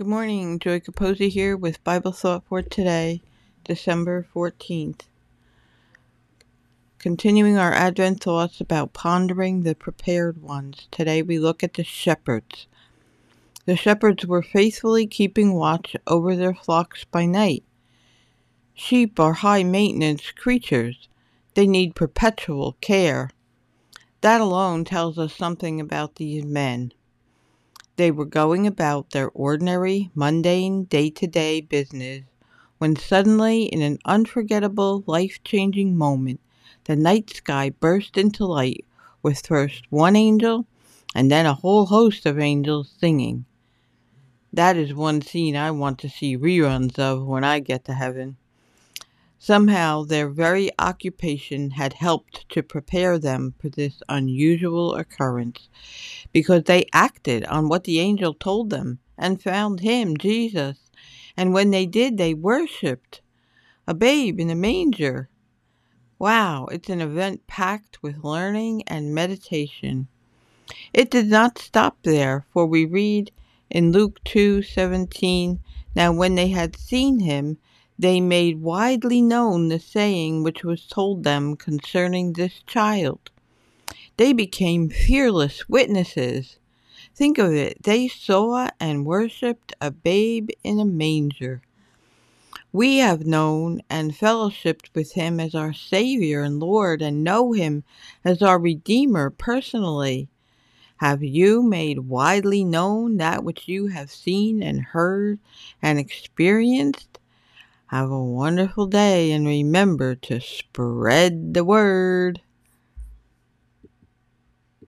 Good morning, Joy Capozzi here with Bible Thought for today, December 14th. Continuing our Advent thoughts about pondering the prepared ones, today we look at the shepherds. The shepherds were faithfully keeping watch over their flocks by night. Sheep are high maintenance creatures, they need perpetual care. That alone tells us something about these men. They were going about their ordinary, mundane, day to day business when suddenly, in an unforgettable, life changing moment, the night sky burst into light with first one angel and then a whole host of angels singing. That is one scene I want to see reruns of when I get to heaven. Somehow their very occupation had helped to prepare them for this unusual occurrence, because they acted on what the angel told them and found him, Jesus. And when they did, they worshiped a babe in a manger. Wow, it's an event packed with learning and meditation. It did not stop there, for we read in Luke 2:17, now when they had seen him, they made widely known the saying which was told them concerning this child. They became fearless witnesses. Think of it, they saw and worshipped a babe in a manger. We have known and fellowshipped with him as our Savior and Lord and know him as our Redeemer personally. Have you made widely known that which you have seen and heard and experienced? Have a wonderful day and remember to spread the word.